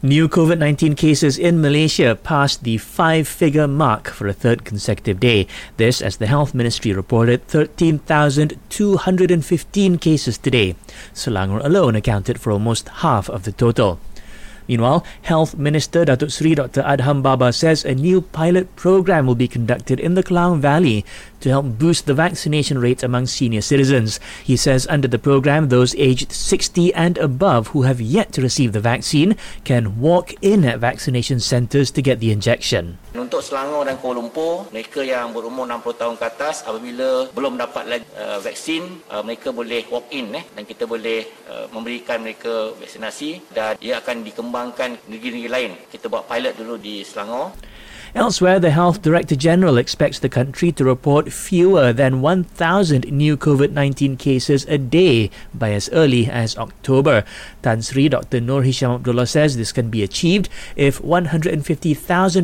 New COVID 19 cases in Malaysia passed the five figure mark for a third consecutive day. This, as the Health Ministry reported 13,215 cases today. Selangor alone accounted for almost half of the total. Meanwhile, Health Minister Datuk Sri Dr. Adham Baba says a new pilot program will be conducted in the Klang Valley to help boost the vaccination rate among senior citizens. He says under the program, those aged 60 and above who have yet to receive the vaccine can walk in at vaccination centres to get the injection. Untuk Selangor dan Kuala Lumpur, mereka yang berumur 60 tahun ke atas apabila belum dapat lagi uh, vaksin, uh, mereka boleh walk in eh dan kita boleh uh, memberikan mereka vaksinasi dan ia akan dikembangkan negeri-negeri lain. Kita buat pilot dulu di Selangor. Elsewhere, the Health Director General expects the country to report fewer than 1,000 new COVID 19 cases a day by as early as October. Tan Sri Dr. Nur Hisham Abdullah says this can be achieved if 150,000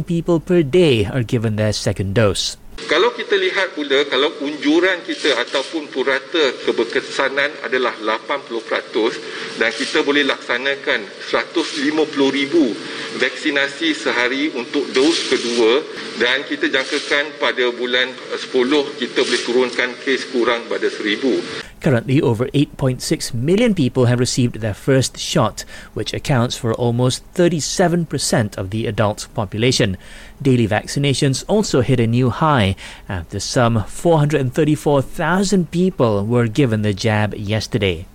people per day are given their second dose. Kalau kita lihat pula, kalau unjuran kita ataupun purata keberkesanan adalah 80% dan kita boleh laksanakan 150 ribu vaksinasi sehari untuk dos kedua dan kita jangkakan pada bulan 10 kita boleh turunkan kes kurang pada 1000. Currently, over 8.6 million people have received their first shot, which accounts for almost 37% of the adult population. Daily vaccinations also hit a new high after some 434,000 people were given the jab yesterday.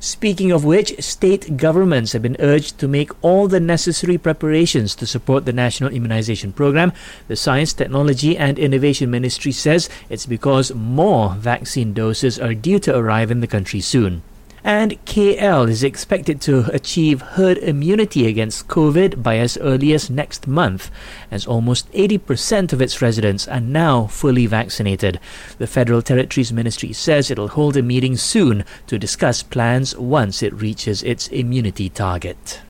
Speaking of which, state governments have been urged to make all the necessary preparations to support the national immunization program. The Science, Technology and Innovation Ministry says it's because more vaccine doses are due to arrive in the country soon. And KL is expected to achieve herd immunity against COVID by as early as next month, as almost 80% of its residents are now fully vaccinated. The Federal Territories Ministry says it'll hold a meeting soon to discuss plans once it reaches its immunity target.